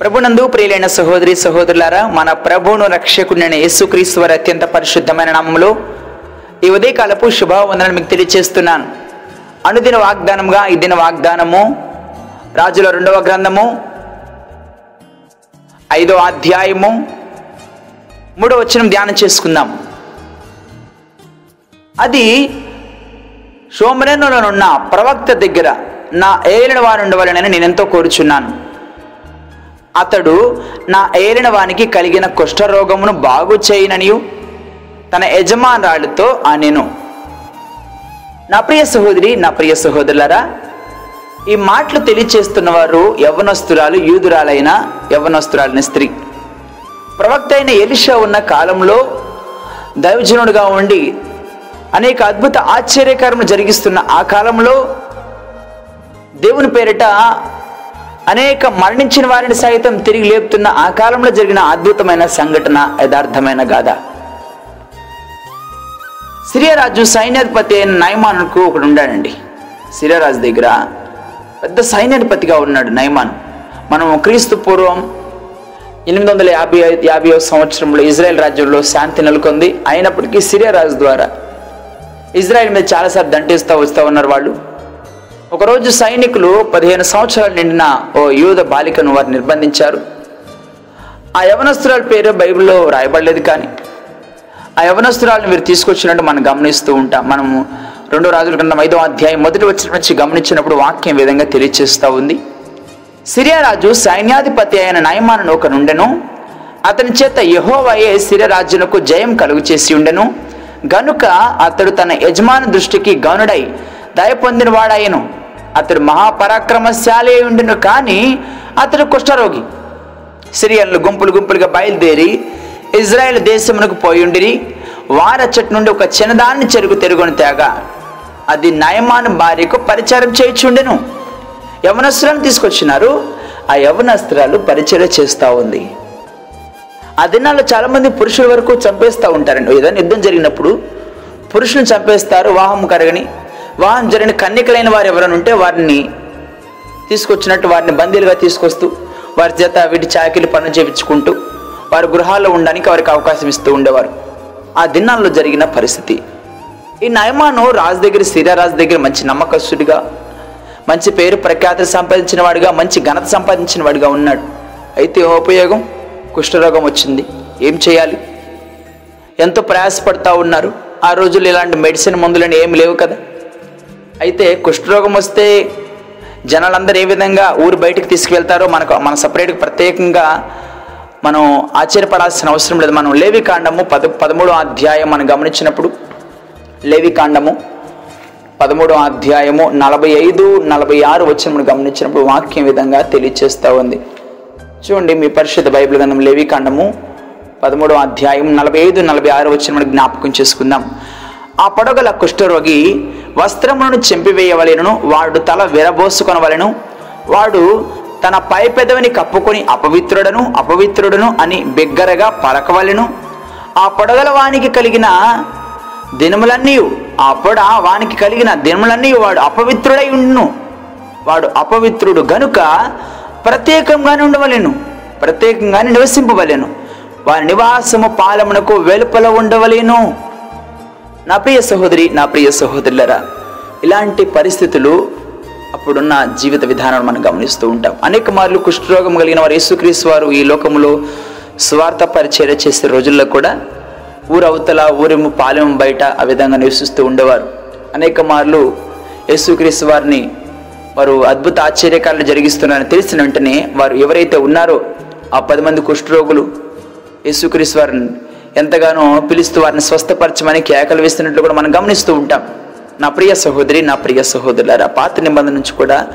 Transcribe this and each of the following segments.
ప్రభునందు ప్రియులైన సహోదరి సహోదరులారా మన ప్రభువును రక్షకుడైన యేసుక్రీస్తు వారి అత్యంత పరిశుద్ధమైన నామములో ఈ ఉదయకాలపు శుభవందనలు మీకు తెలియజేస్తున్నాను అనుదిన వాగ్దానంగా ఈ దిన వాగ్దానము రాజుల రెండవ గ్రంథము ఐదో అధ్యాయము మూడో వచనం ధ్యానం చేసుకుందాం. అది షోమరేనులోనున్న ప్రవక్త దగ్గర నా ఏలిన వారు ఉండవాలని నేను ఎంతో కోరుచున్నాను. అతడు నా ఏలిన వానికి కలిగిన కుష్ఠరోగమును బాగు చేయననియు. తన యజమానురాలతో అనెను. నా ప్రియ సహోదరి నా ప్రియ సహోదరులారా ఈ మాటలు తెలియచేస్తున్న వారు యవనస్తురాలు యూదురాలైన యవనస్తురాలైన స్త్రీ. ప్రవక్త అయిన ఎలిషా ఉన్న కాలంలో దైవజనుడుగా ఉండి అనేక అద్భుత ఆశ్చర్యకరములు జరిగిస్తున్న ఆ కాలంలో దేవుని పేరిట అనేక మరణించిన వారిని సైతం తిరిగి లేపుతున్న ఆ కాలంలో జరిగిన అద్భుతమైన సంఘటన యథార్థమైన గాథ. సిరియరాజు సైన్యాధిపతి అయిన నయమానుకు ఒకడు ఉండాడండి. సిరియరాజు దగ్గర పెద్ద సైన్యాధిపతిగా ఉన్నాడు నైమాన్. మనం క్రీస్తు పూర్వం ఎనిమిది వందల యాభై యాభై సంవత్సరంలో ఇజ్రాయెల్ రాజ్యంలో శాంతి నెలకొంది. అయినప్పటికీ సిరియా రాజు ద్వారా ఇజ్రాయెల్ మీద చాలాసార్లు దంటిస్తూ వస్తూ ఉన్నారు వాళ్ళు. ఒకరోజు సైనికులు పదిహేను సంవత్సరాలు నిండిన ఓ యూద బాలికను వారు నిర్బంధించారు. ఆ యవనస్తురాల పేరు బైబిల్లో రాయబడలేదు కానీ ఆ యవనస్తురాలను మీరు తీసుకొచ్చినట్టు మనం గమనిస్తూ ఉంటాం. మనము రెండో రాజుల గ్రంథం ఐదో అధ్యాయం మొదటి వచ్చిన నుంచి గమనించినప్పుడు వాక్యం విధంగా తెలియచేస్తూ ఉంది? సిరియారాజు సైన్యాధిపతి అయిన నయమాను ఒక నుండెను అతని చేత యహోవయే సిరియరాజునకు జయం కలుగు చేసి ఉండెను. గనుక అతడు తన యజమాని దృష్టికి గనుడై దయ పొందిన వాడాయను అతడు మహాపరాక్రమశాలి అయి కానీ అతడు కుష్ఠరోగి. సిరియన్లు గుంపులు గుంపులుగా బయలుదేరి ఇజ్రాయెల్ దేశమునకు పోయుండిరి వారచ్చటి నుండి ఒక చిన్నదాన్ని చెరుగు తెరుగుని తేగా. అది నయమాను భార్యకు పరిచారం చేయుచుండెను. యవనస్త్రాలను తీసుకొచ్చినారు. ఆ యవనస్త్రాలు పరిచయం చేస్తూ ఉంది. ఆ దినాల్లో చాలామంది పురుషుల వరకు చంపేస్తూ ఉంటారండి ఏదైనా యుద్ధం జరిగినప్పుడు పురుషులను చంపేస్తారు వాహం కరగని. వాహనం జరిగిన కన్నికలైన వారు ఎవరైనా ఉంటే వారిని తీసుకొచ్చినట్టు వారిని బందీలుగా తీసుకొస్తూ వారి చేత వీటి చాకిలు పనులు చేయించుకుంటూ వారి గృహాల్లో ఉండడానికి వారికి అవకాశం ఇస్తూ ఉండేవారు. ఆ దినాల్లో జరిగిన పరిస్థితి. ఈ నయమాను రాజు దగ్గర సిరారాజు దగ్గర మంచి నమ్మకస్తుడిగా మంచి పేరు ప్రఖ్యాతి సంపాదించిన వాడిగా మంచి ఘనత సంపాదించిన వాడిగా ఉన్నాడు. అయితే ఉపయోగం కుష్ఠరోగం వచ్చింది. ఏం చేయాలి? ఎంతో ప్రయాసపడతా ఉన్నారు. ఆ రోజుల్లో ఇలాంటి మెడిసిన్ మందులని ఏమి లేవు కదా. అయితే కుష్ఠరోగం వస్తే జనాలందరూ ఏ విధంగా ఊరు బయటికి తీసుకువెళ్తారో మనకు మన సపరేట్గా ప్రత్యేకంగా మనం ఆశ్చర్యపడాల్సిన అవసరం లేదు. మనం లేవి కాండము పద పదమూడో అధ్యాయం మనం గమనించినప్పుడు లేవి కాండము పదమూడో అధ్యాయము నలభై ఐదు నలభై ఆరు వచ్చిన మనం గమనించినప్పుడు వాక్యం విధంగా తెలియచేస్తూ ఉంది. చూడండి మీ పరిశుద్ధ బైబిల్ గ్రంథం లేవి కాండము పదమూడో అధ్యాయం నలభై ఐదు నలభై ఆరు వచ్చిన మనం జ్ఞాపకం చేసుకుందాం. ఆ పడగల కుష్ఠరోగి వస్త్రములను చెంపివేయవలెను వాడు తల విరబోసుకొనవలెను వాడు తన పై పెదవిని కప్పుకొని అపవిత్రుడను అపవిత్రుడను అని బిగ్గరగా పలకవలెను. ఆ పొడగల వానికి కలిగిన దినములన్నీ ఆ పొడ వానికి కలిగిన దినములన్నీ వాడు అపవిత్రుడై ఉండును. వాడు అపవిత్రుడు గనుక ప్రత్యేకంగానే ఉండవలెను ప్రత్యేకంగానే నివసింపవలెను. వారి నివాసము పాలమునకు వెలుపల ఉండవలేను. నా ప్రియ సహోదరి నా ప్రియ సహోదరులరా ఇలాంటి పరిస్థితులు అప్పుడున్న జీవిత విధానాన్ని మనం గమనిస్తూ ఉంటాం. అనేక మార్లు కుష్ఠరోగం కలిగిన వారు యేసుక్రీస్తు వారు ఈ లోకంలో స్వార్థ పరిచర్య చేసే రోజుల్లో కూడా ఊరవతల ఊరేము పాలెం బయట ఆ విధంగా నివసిస్తూ ఉండేవారు. అనేక మార్లు యేసుక్రీస్తు వారిని వారు అద్భుత ఆశ్చర్యకాలను జరిగిస్తున్నారని తెలిసిన వెంటనే వారు ఎవరైతే ఉన్నారో ఆ పది మంది కుష్ఠరోగులు యేసుక్రీస్తు వారిని ఎంతగానో పిలుస్తూ వారిని స్వస్థపరచమని కేకలు వేస్తున్నట్లు కూడా మనం గమనిస్తూ ఉంటాం. నా ప్రియ సహోదరి నా ప్రియ సహోదరులారా పాత నిబంధన నుంచి కూడా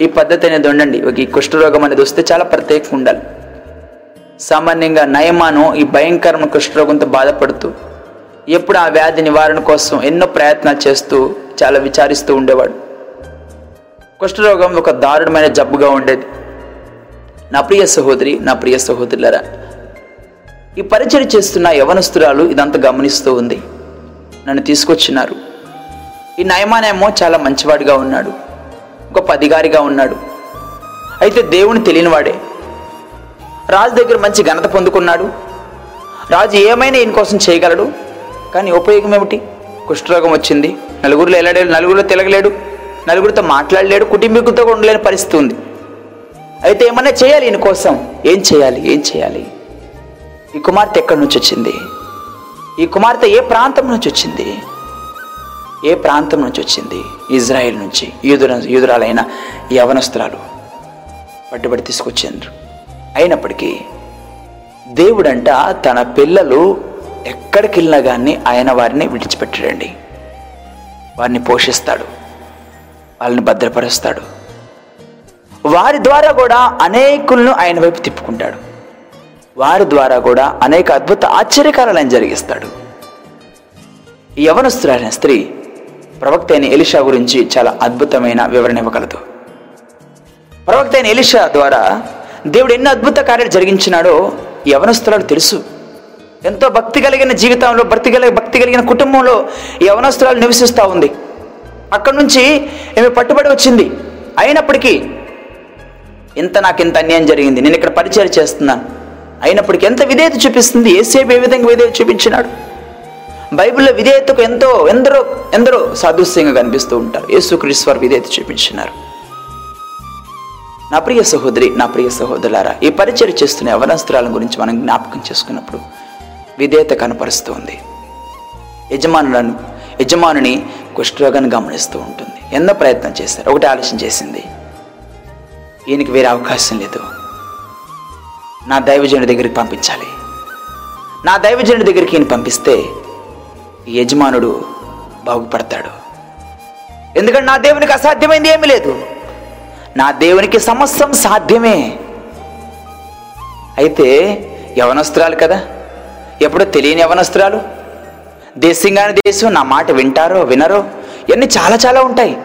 ఈ పద్ధతి అనేది ఉండండి. ఈ కుష్ఠరోగం అనేది వస్తే చాలా ప్రత్యేకంగా ఉండాలి. సామాన్యంగా నయమాను ఈ భయంకరమైన కుష్ఠరోగంతో బాధపడుతూ ఎప్పుడు ఆ వ్యాధి నివారణ కోసం ఎన్నో ప్రయత్నాలు చేస్తూ చాలా విచారిస్తూ ఉండేవాడు. కుష్ఠరోగం ఒక దారుణమైన జబ్బుగా ఉండేది. నా ప్రియ సహోదరి నా ప్రియ సహోదరులరా ఈ పరిచయం చేస్తున్న యవనస్తురాలు ఇదంతా గమనిస్తూ ఉంది. నన్ను తీసుకొచ్చినారు. ఈ నయమానేమో చాలా మంచివాడిగా ఉన్నాడు. గొప్ప అధికారిగా ఉన్నాడు. అయితే దేవుని తెలియనివాడే. రాజు దగ్గర మంచి ఘనత పొందుకున్నాడు. రాజు ఏమైనా ఈయన కోసం చేయగలడు? కానీ ఉపయోగం ఏమిటి? కుష్ఠరోగం వచ్చింది. నలుగురిలో వెళ్ళలేడు నలుగురిలో తిరగలేడు. నలుగురితో మాట్లాడలేడు. కుటుంబీకులతో కూడా ఉండలేని పరిస్థితి ఉంది. అయితే ఏమన్నా చేయాలి ఈయన కోసం? ఏం చేయాలి? ఏం చేయాలి? ఈ కుమార్తె ఎక్కడి నుంచి వచ్చింది? ఈ కుమార్తె ఏ ప్రాంతం నుంచి వచ్చింది? ఏ ప్రాంతం నుంచి వచ్చింది? ఇజ్రాయెల్ నుంచి యూదుర యూదురాలైన యవనస్తురాలు పట్టుబడి తీసుకొచ్చిండ్రు. అయినప్పటికీ దేవుడంట తన పిల్లలు ఎక్కడికి వెళ్ళినా కానీ ఆయన వారిని విడిచిపెట్టాడండి. వారిని పోషిస్తాడు. వాళ్ళని భద్రపరుస్తాడు. వారి ద్వారా కూడా అనేకులను ఆయన వైపు తిప్పుకుంటాడు. వారి ద్వారా కూడా అనేక అద్భుత ఆశ్చర్యకారాలను జరిగిస్తాడు. ఈ యవనస్తురాలైన స్త్రీ ప్రవక్త అయిన ఎలిషా గురించి చాలా అద్భుతమైన వివరణ ఇవ్వగలదు. ప్రవక్త అయిన ఎలిషా ద్వారా దేవుడు ఎన్ని అద్భుత కార్యాలు జరిగించినాడో ఈ యవనస్తురాలు తెలుసు. ఎంతో భక్తి కలిగిన జీవితంలో భక్తి కలిగిన భక్తి కలిగిన కుటుంబంలో యవనస్తురాలు నివసిస్తూ ఉంది. అక్కడి నుంచి ఈమె పట్టుబడి వచ్చింది. అయినప్పటికీ ఇంత నాకు ఇంత అన్యాయం జరిగింది. నేను ఇక్కడ పరిచయం చేస్తున్నాను. అయినప్పటికీ ఎంత విధేయత చూపిస్తుంది? ఏసేపు ఏ విధంగా విధేయత చూపించినాడు? బైబిల్లో విధేయతకు ఎంతో ఎందరో ఎందరో సాదృశ్యంగా కనిపిస్తూ ఉంటారు. యేసుక్రీస్తు వారు విధేయత చూపించినారు. నా ప్రియ సహోదరి నా ప్రియ సహోదరులారా ఈ పరిచయం చేస్తున్న యవనస్త్రాల గురించి మనం జ్ఞాపకం చేసుకున్నప్పుడు విధేయత కనపరుస్తుంది. యజమానులను యజమానుని కుష్ఠరోగాన్ని గమనిస్తూ ఉంటుంది. ఎన్నో ప్రయత్నం చేశారు. ఒకటి ఆలోచన చేసింది. ఈయనకి వేరే అవకాశం లేదు. నా దైవజనుడి దగ్గరికి పంపించాలి. నా దైవజనుడి దగ్గరికి ఈయన పంపిస్తే యజమానుడు బాగుపడతాడు. ఎందుకంటే నా దేవునికి అసాధ్యమైంది ఏమీ లేదు. నా దేవునికి సమస్తం సాధ్యమే. అయితే యవనస్త్రాలు కదా? ఎప్పుడో తెలియని యవనస్త్రాలు? దేశంగాని దేశం నా మాట వింటారో వినరో? ఇవన్నీ చాలా చాలా ఉంటాయి.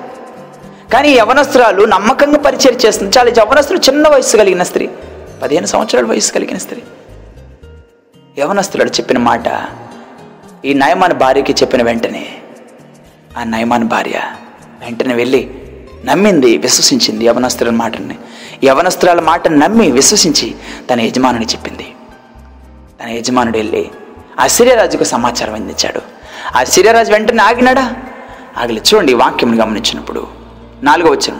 కానీ యవనస్త్రాలు నమ్మకంగా పరిచయం చేస్తుంది. చాలా యవనస్తులు చిన్న వయసు కలిగిన స్త్రీ. పదిహేను సంవత్సరాల వయసు కలిగిన స్త్రీ. యవనస్తుడు చెప్పిన మాట ఈ నయమాన్ భార్యకి చెప్పిన వెంటనే ఆ నయమాన్ భార్య వెంటనే వెళ్ళి నమ్మింది విశ్వసించింది యవనస్తుల మాటని యవనస్తురాల మాట నమ్మి విశ్వసించి తన యజమానుని చెప్పింది. తన యజమానుడు వెళ్ళి ఆ సిరియరాజుకు సమాచారం అందించాడు. ఆ సిరియరాజు వెంటనే ఆగినాడా? ఆగలి చూడండి వాక్యం గమనించినప్పుడు నాలుగో వచ్చిన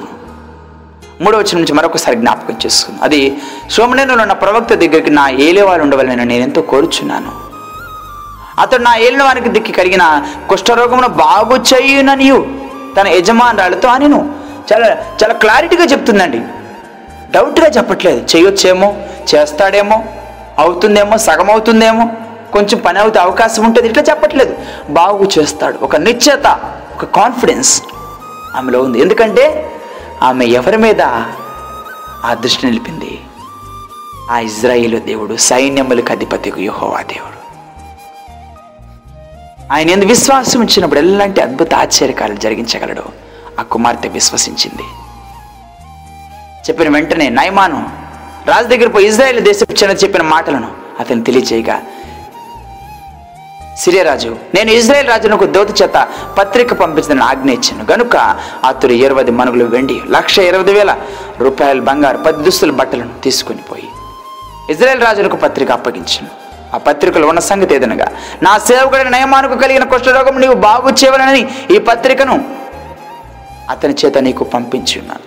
మూడో వచ్చిన నుంచి మరొకసారి జ్ఞాపకం చేసుకుంది అది సోమనేనులో ఉన్న ప్రవక్త దగ్గరికి నా ఏలేవారు ఉండవాలని నేను ఎంతో కోరుచున్నాను. అతడు నా ఏలిన వారికి దిక్కి కలిగిన కుష్ఠరోగమును బాగు చేయుననియు. తన యజమానురాలతో అనిను చాలా చాలా క్లారిటీగా చెప్తుందండి. డౌట్గా చెప్పట్లేదు. చేయొచ్చేమో చేస్తాడేమో అవుతుందేమో సగం అవుతుందేమో కొంచెం పని అవుతే అవకాశం ఉంటుంది ఇట్లా చెప్పట్లేదు. బాగు చేస్తాడు. ఒక నిశ్చయత ఒక కాన్ఫిడెన్స్ ఆమెలో ఉంది. ఎందుకంటే ఆమె ఎవరి మీద ఆ దృష్టి నిలిపింది? ఆ ఇజ్రాయేలు దేవుడు సైన్యములకు అధిపతికు యెహోవా దేవుడు. ఆయన ఎందు విశ్వాసం ఇచ్చినప్పుడు ఎలాంటి అద్భుత ఆశ్చర్యకాలు జరిగించగలడు? ఆ కుమార్తె విశ్వసించింది. చెప్పిన వెంటనే నయమాను రాజు దగ్గర పోయి ఇజ్రాయెల్ దేశపు చిన్న చెప్పిన మాటలను అతను తెలియజేయగా సిరియరాజు నేను ఇజ్రాయెల్ రాజునకు దోత చేత పత్రిక పంపించిన ఆజ్ఞ ఇచ్చాను. గనుక అతడు ఇరవై మనుగులు వెండి లక్ష ఇరవై వేల రూపాయల బంగారు పది దుస్తుల బట్టలను తీసుకొని పోయి ఇజ్రాయెల్ రాజులకు పత్రిక అప్పగించాను. ఆ పత్రికలో ఉన్న సంగతి ఏదనగా నా సేవకుడైన నయమానుకు కలిగిన కుష్ఠరోగం నీవు బాగు చేయవలనని ఈ పత్రికను అతని చేత నీకు పంపించి ఉన్నాను.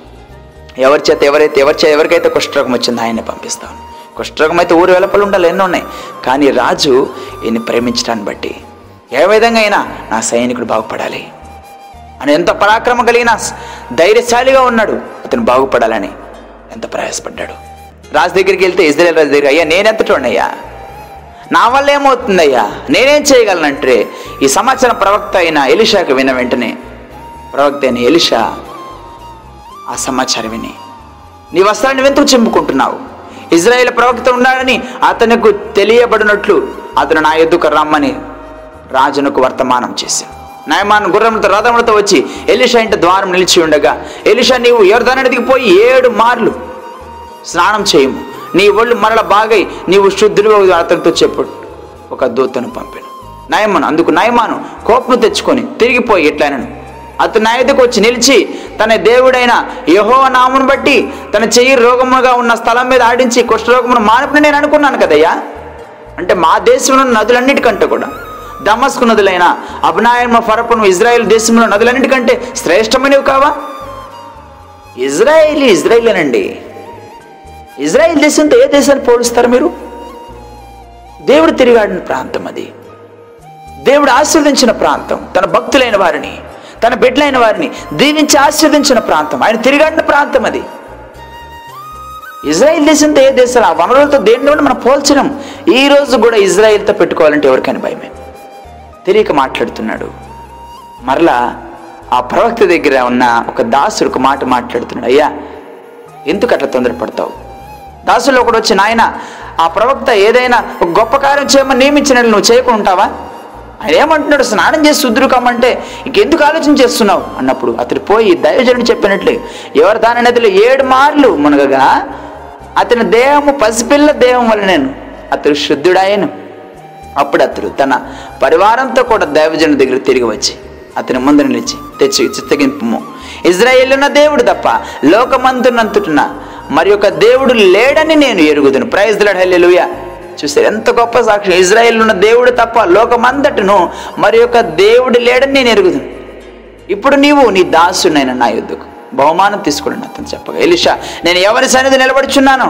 ఎవరి చేత ఎవరైతే ఎవరి చేత ఎవరికైతే కుష్ఠరోగం వచ్చిందో ఆయన్ని పంపిస్తాను. కుష్ఠరోగం అయితే ఊరు వెలపలు ఉండాలి ఎన్నో ఉన్నాయి. కానీ రాజు ఈయన్ని ప్రేమించడాన్ని బట్టి ఏ విధంగా అయినా నా సైనికుడు బాగుపడాలి. అని ఎంత పరాక్రమం కలిగిన ధైర్యశాలిగా ఉన్నాడు. అతను బాగుపడాలని ఎంత ప్రయాసపడ్డాడు. రాజు దగ్గరికి వెళ్తే ఇజ్రాయల్ రాజు దగ్గర అయ్యా నేనెంతటోనయ్యా నా వల్ల ఏమవుతుందయ్యా? నేనేం చేయగలనంటే ఈ సమాచారం ప్రవక్త అయిన ఎలిషాకి విన్న వెంటనే ప్రవక్త అయిన ఎలిషా ఆ సమాచారం విని నీ వస్త్రాన్ని వెంతుకు చెంపుకుంటున్నావు. ఇజ్రాయేల్ ప్రవక్త ఉన్నాడని అతనికి తెలియబడినట్లు అతను నా ఎద్దుకు రమ్మని రాజునకు వర్తమానం చేశాను నయమాన్ గుర్రములతో రథములతో వచ్చి ఎలిషా ఇంటి ద్వారం నిలిచి ఉండగా ఎలిషా నీవు యోర్ధనదికి పోయి ఏడు మార్లు స్నానం చేయము. నీ ఒళ్ళు మరల బాగై నీవు శుద్ధుడు అతనితో చెప్పు ఒక దూతను పంపాను నయమాను అందుకు నయమాను కోపం తెచ్చుకొని తిరిగిపోయి ఎట్లనను అతను వచ్చి నిలిచి తన దేవుడైన యహో నామును బట్టి తన చెయ్యి రోగముగా ఉన్న స్థలం మీద ఆడించి కుష్ఠరోగమును మానుకుని నేను అనుకున్నాను కదయ్యా. అంటే మా దేశంలో నదులన్నిటికంటే కూడా దమస్కు నదులైన అభినాయమ ఫరపును ఇజ్రాయెల్ దేశంలో నదులన్నిటికంటే శ్రేష్టమైనవి కావా? ఇజ్రాయేల్ ఇజ్రాయేలేనండి. ఇజ్రాయెల్ దేశంతో ఏ దేశాన్ని పోలుస్తారు మీరు? దేవుడు తిరిగాడిన ప్రాంతం అది. దేవుడు ఆశీర్వదించిన ప్రాంతం తన భక్తులైన వారిని. తన బిడ్డలైన వారిని దీవించి ఆశీర్వించిన ప్రాంతం. ఆయన తిరిగాడిన ప్రాంతం అది. ఇజ్రాయెల్ దేశంతో ఏ దేశాలు ఆ వనరులతో దేంట్లో మనం పోల్చడం ఈ రోజు కూడా ఇజ్రాయెల్తో పెట్టుకోవాలంటే ఎవరికైనా భయమే. తెలియక మాట్లాడుతున్నాడు. మరలా ఆ ప్రవక్త దగ్గర ఉన్న ఒక దాసుడు ఒక మాట మాట్లాడుతున్నాడు. అయ్యా ఎందుకు అట్లా తొందరపడతావు? దాసులో ఒకడు వచ్చి నాయన ఆ ప్రవక్త ఏదైనా ఒక గొప్ప కార్యం చేయమని నియమించినట్లు నువ్వు చేయకుండా ఉంటావా? ఆయన ఏమంటున్నాడు? స్నానం చేసి శుద్ధుకమ్మంటే ఇంకెందుకు ఆలోచన చేస్తున్నావు? అన్నప్పుడు అతడు పోయి దైవజనుడు చెప్పినట్లే ఎవరు దాని నదిలో ఏడు మార్లు మునగగా అతని దేహము పసిపిల్ల దేహం వల్ల నేను అతడు శుద్ధుడాయను అప్పుడు అతడు తన పరివారంతో కూడా దైవజనుడి దగ్గర తిరిగి వచ్చి అతని ముందు నిలిచి తెచ్చి చిత్తగింపు ఇజ్రాయేలున్న దేవుడు తప్ప లోకమంతునంతుటున్న మరి ఒక దేవుడు లేడని నేను ఎరుగుదును. ప్రైజ్ లాడ్ హల్లెలూయా చూసారు ఎంత గొప్ప సాక్ష్యం. ఇజ్రాయెల్ ఉన్న దేవుడు తప్ప లోకమంతటను మరి యొక్క దేవుడు లేడని నేను ఎరుగుదు ఇప్పుడు నీవు నీ దాసునైనా నా యుద్ధకు బహుమానం తీసుకుని అతను చెప్పగా. ఎలిషా నేను ఎవరి సన్నిధి నిలబడుచున్నాను?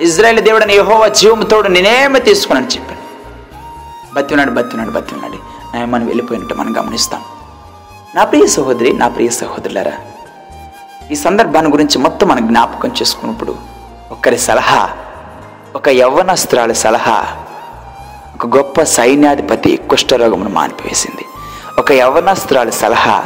ఇజ్రాయెల్ దేవుడని యహోవ జీవముతోడు నేనేమి తీసుకున్నాను చెప్పాను బతినాడు బతినాడు బతినాడు మనం వెళ్ళిపోయినట్టు మనం గమనిస్తాం. నా ప్రియ సహోదరి నా ప్రియ సహోదరులరా ఈ సందర్భాన్ని గురించి మొత్తం మనం జ్ఞాపకం చేసుకున్నప్పుడు ఒక్కరి సలహా ఒక యవ్వనస్త్రాల సలహా ఒక గొప్ప సైన్యాధిపతి కుష్ఠరోగమును మానిపివేసింది. ఒక యవ్వనస్త్రాల సలహా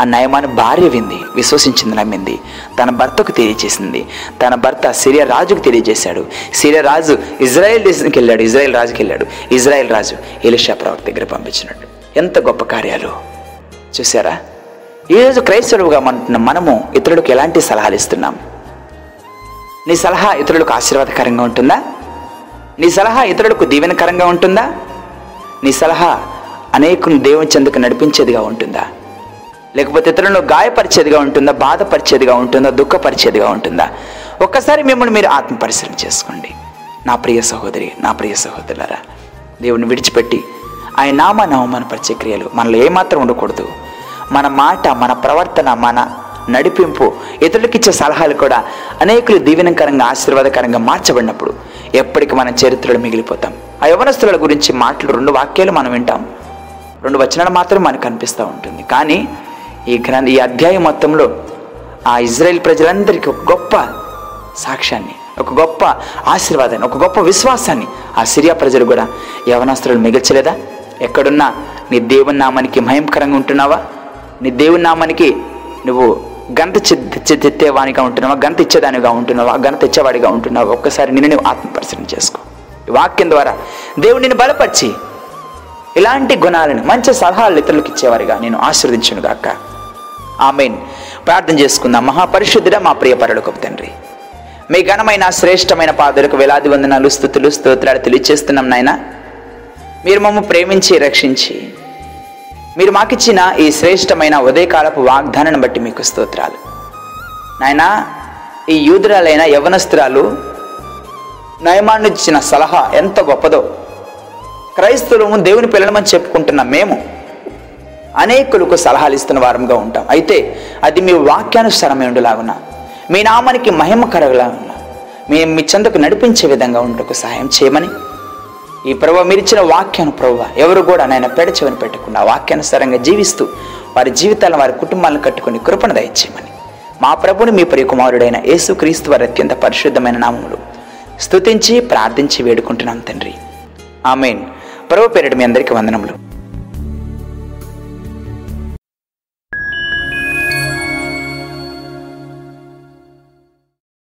ఆ నయమాన్ని భార్య వింది విశ్వసించింది నమ్మింది. తన భర్తకు తెలియజేసింది. తన భర్త సిరియా రాజుకు తెలియజేశాడు. సిరియా రాజు ఇజ్రాయెల్ దేశానికి వెళ్ళాడు. ఇజ్రాయెల్ రాజుకి వెళ్ళాడు. ఇజ్రాయెల్ రాజు ఎలిషా ప్రవక్త దగ్గర పంపించినట్టు. ఎంత గొప్ప కార్యాలు. చూసారా ఈరోజు క్రైస్తవులుగా మన మనము ఇతరులకు ఎలాంటి సలహాలు ఇస్తున్నాం? నీ సలహా ఇతరులకు ఆశీర్వాదకరంగా ఉంటుందా? నీ సలహా ఇతరులకు దీవెనకరంగా ఉంటుందా? నీ సలహా అనేకుని దేవుని చెందుకు నడిపించేదిగా ఉంటుందా? లేకపోతే ఇతరులను గాయపరిచేదిగా ఉంటుందా? బాధపరిచేదిగా ఉంటుందా? దుఃఖపరిచేదిగా ఉంటుందా? ఒక్కసారి మిమ్మల్ని మీరు ఆత్మ పరిశ్రమ చేసుకోండి. నా ప్రియ సహోదరి నా ప్రియ సహోదరులరా దేవుని విడిచిపెట్టి ఆయన నామ నవమానపరిచే క్రియలు మనలో ఏమాత్రం ఉండకూడదు. మన మాట మన ప్రవర్తన మన నడిపింపు. ఇతరులకిచ్చే సలహాలు కూడా అనేకులు దీవెనకరంగా ఆశీర్వాదకరంగా మార్చబడినప్పుడు ఎప్పటికీ మన చరిత్రలో మిగిలిపోతాం. ఆ యవనస్తుల గురించి మాటలు రెండు వాక్యాలు మనం వింటాం. రెండు వచనాలు మాత్రం మనకు కనిపిస్తూ ఉంటుంది. కానీ ఈ గ్రంథ ఈ అధ్యాయం మొత్తంలో ఆ ఇజ్రాయెల్ ప్రజలందరికీ ఒక గొప్ప సాక్ష్యాన్ని ఒక గొప్ప ఆశీర్వాదాన్ని ఒక గొప్ప విశ్వాసాన్ని ఆ సిరియా ప్రజలు కూడా యవనాస్తులు మిగిల్చలేదా? ఎక్కడున్నా నీ దేవుని నామానికి భయంకరంగా ఉంటున్నావా? నీ దేవుని నామానికి నువ్వు గంత తెత్తేవానిగా ఉంటున్నావా? గంత ఇచ్చేదానిగా ఉంటున్నావా? గంత ఇచ్చేవాడిగా ఉంటున్నావా? ఒక్కసారి నిన్ను నువ్వు చేసుకో. వాక్యం ద్వారా దేవుడు నిన్ను బలపరిచి ఇలాంటి గుణాలను మంచి సలహాలు ఇతరులకు ఇచ్చేవారిగా నేను ఆశీర్వదించను గాక. ఆమెన్. ప్రార్థన చేసుకుందాం. మహాపరిశుద్ధుడ మా ప్రియ పరులకు తండ్రి. మీ ఘనమైన శ్రేష్టమైన పాదులకు వేలాది వందనాలు స్థుతులు స్తోత్రాలు తెలియచేస్తున్నాం నాయన. మీరు మమ్మ ప్రేమించి రక్షించి మీరు మాకిచ్చిన ఈ శ్రేష్టమైన ఉదయకాలపు వాగ్దానాన్ని బట్టి మీకు స్తోత్రాలు. నాయనా ఈ యూదురాలైన యవనస్త్రాలు నయమాన్ని ఇచ్చిన సలహా ఎంత గొప్పదో. క్రైస్తవులము దేవుని పిల్లలమని చెప్పుకుంటున్న మేము అనేకులకు సలహాలు ఇస్తున్న వారంగా ఉంటాం. అయితే అది మీ వాక్యానుసారమే ఉండేలాగున? మీ నామానికి మహిమ కరగలాగున మీ మీ చెందకు నడిపించే విధంగా ఉండటకు సహాయం చేయమని ఈ ప్రభు మీరిచ్చిన వాక్యాన్ని ప్రభు ఎవరు కూడా నాయన పెడచెవని పెట్టకుండా వాక్యానుసారంగా జీవిస్తూ వారి జీవితాలను వారి కుటుంబాలను కట్టుకుని కృపణ దయచేయమని. మా ప్రభుని మీ ప్రియ కుమారుడైన యేసుక్రీస్తు వారి అత్యంత పరిశుద్ధమైన నామములు. స్తుతించి ప్రార్థించి వేడుకుంటున్నాం తండ్రి. ఆమెన్. ప్రభు పేరిట మీ అందరికీ వందనములు.